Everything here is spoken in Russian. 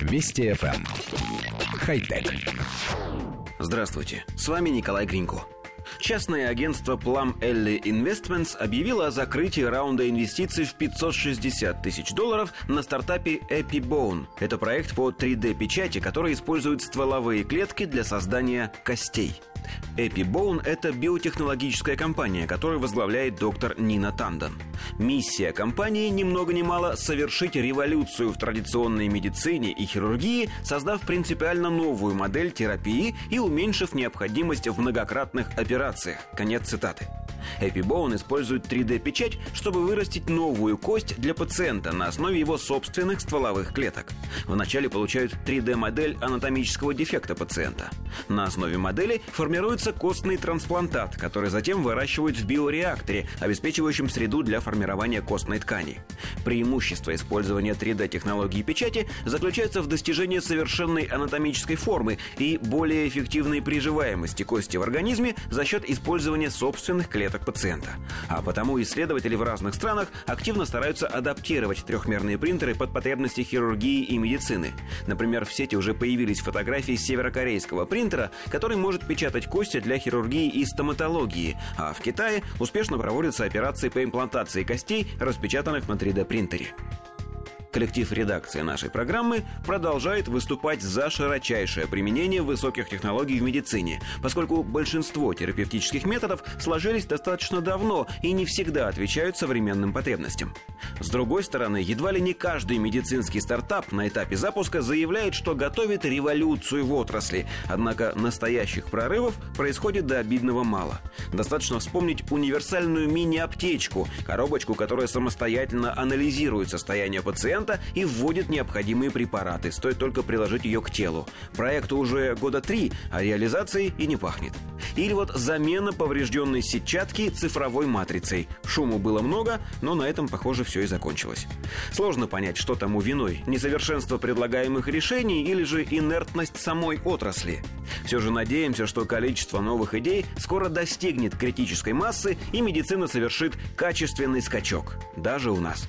Вести FM. Эм. Хай-тек. Здравствуйте, с вами Николай Гринько. Частное агентство Plum Ellie Investments объявило о закрытии раунда инвестиций в 560 тысяч долларов на стартапе EpiBone. Это проект по 3D-печати, который использует стволовые клетки для создания костей. EpiBone – это биотехнологическая компания, которую возглавляет доктор Нина Тандон. Миссия компании ни много ни мало совершить революцию в традиционной медицине и хирургии, создав принципиально новую модель терапии и уменьшив необходимость в многократных операциях. Конец цитаты. Эпибоун использует 3D-печать, чтобы вырастить новую кость для пациента на основе его собственных стволовых клеток. Вначале получают 3D-модель анатомического дефекта пациента. На основе модели формируется костный трансплантат, который затем выращивают в биореакторе, обеспечивающем среду для формирования костной ткани. Преимущество использования 3D-технологии печати заключается в достижении совершенной анатомической формы и более эффективной приживаемости кости в организме за счет использования собственных клеток клеток пациента. А потому исследователи в разных странах активно стараются адаптировать трехмерные принтеры под потребности хирургии и медицины. Например, в сети уже появились фотографии северокорейского принтера, который может печатать кости для хирургии и стоматологии, а в Китае успешно проводятся операции по имплантации костей, распечатанных на 3D-принтере. Коллектив редакции нашей программы продолжает выступать за широчайшее применение высоких технологий в медицине, поскольку большинство терапевтических методов сложились достаточно давно и не всегда отвечают современным потребностям. С другой стороны, едва ли не каждый медицинский стартап на этапе запуска заявляет, что готовит революцию в отрасли, однако настоящих прорывов происходит до обидного мало. Достаточно вспомнить универсальную мини-аптечку, коробочку, которая самостоятельно анализирует состояние пациента пациента и вводит необходимые препараты. Стоит только приложить ее к телу. Проекту уже года три, а реализации и не пахнет. Или вот замена поврежденной сетчатки цифровой матрицей. Шуму было много, но на этом, похоже, все и закончилось. Сложно понять, что тому виной. Несовершенство предлагаемых решений или же инертность самой отрасли. Все же надеемся, что количество новых идей скоро достигнет критической массы и медицина совершит качественный скачок. Даже у нас.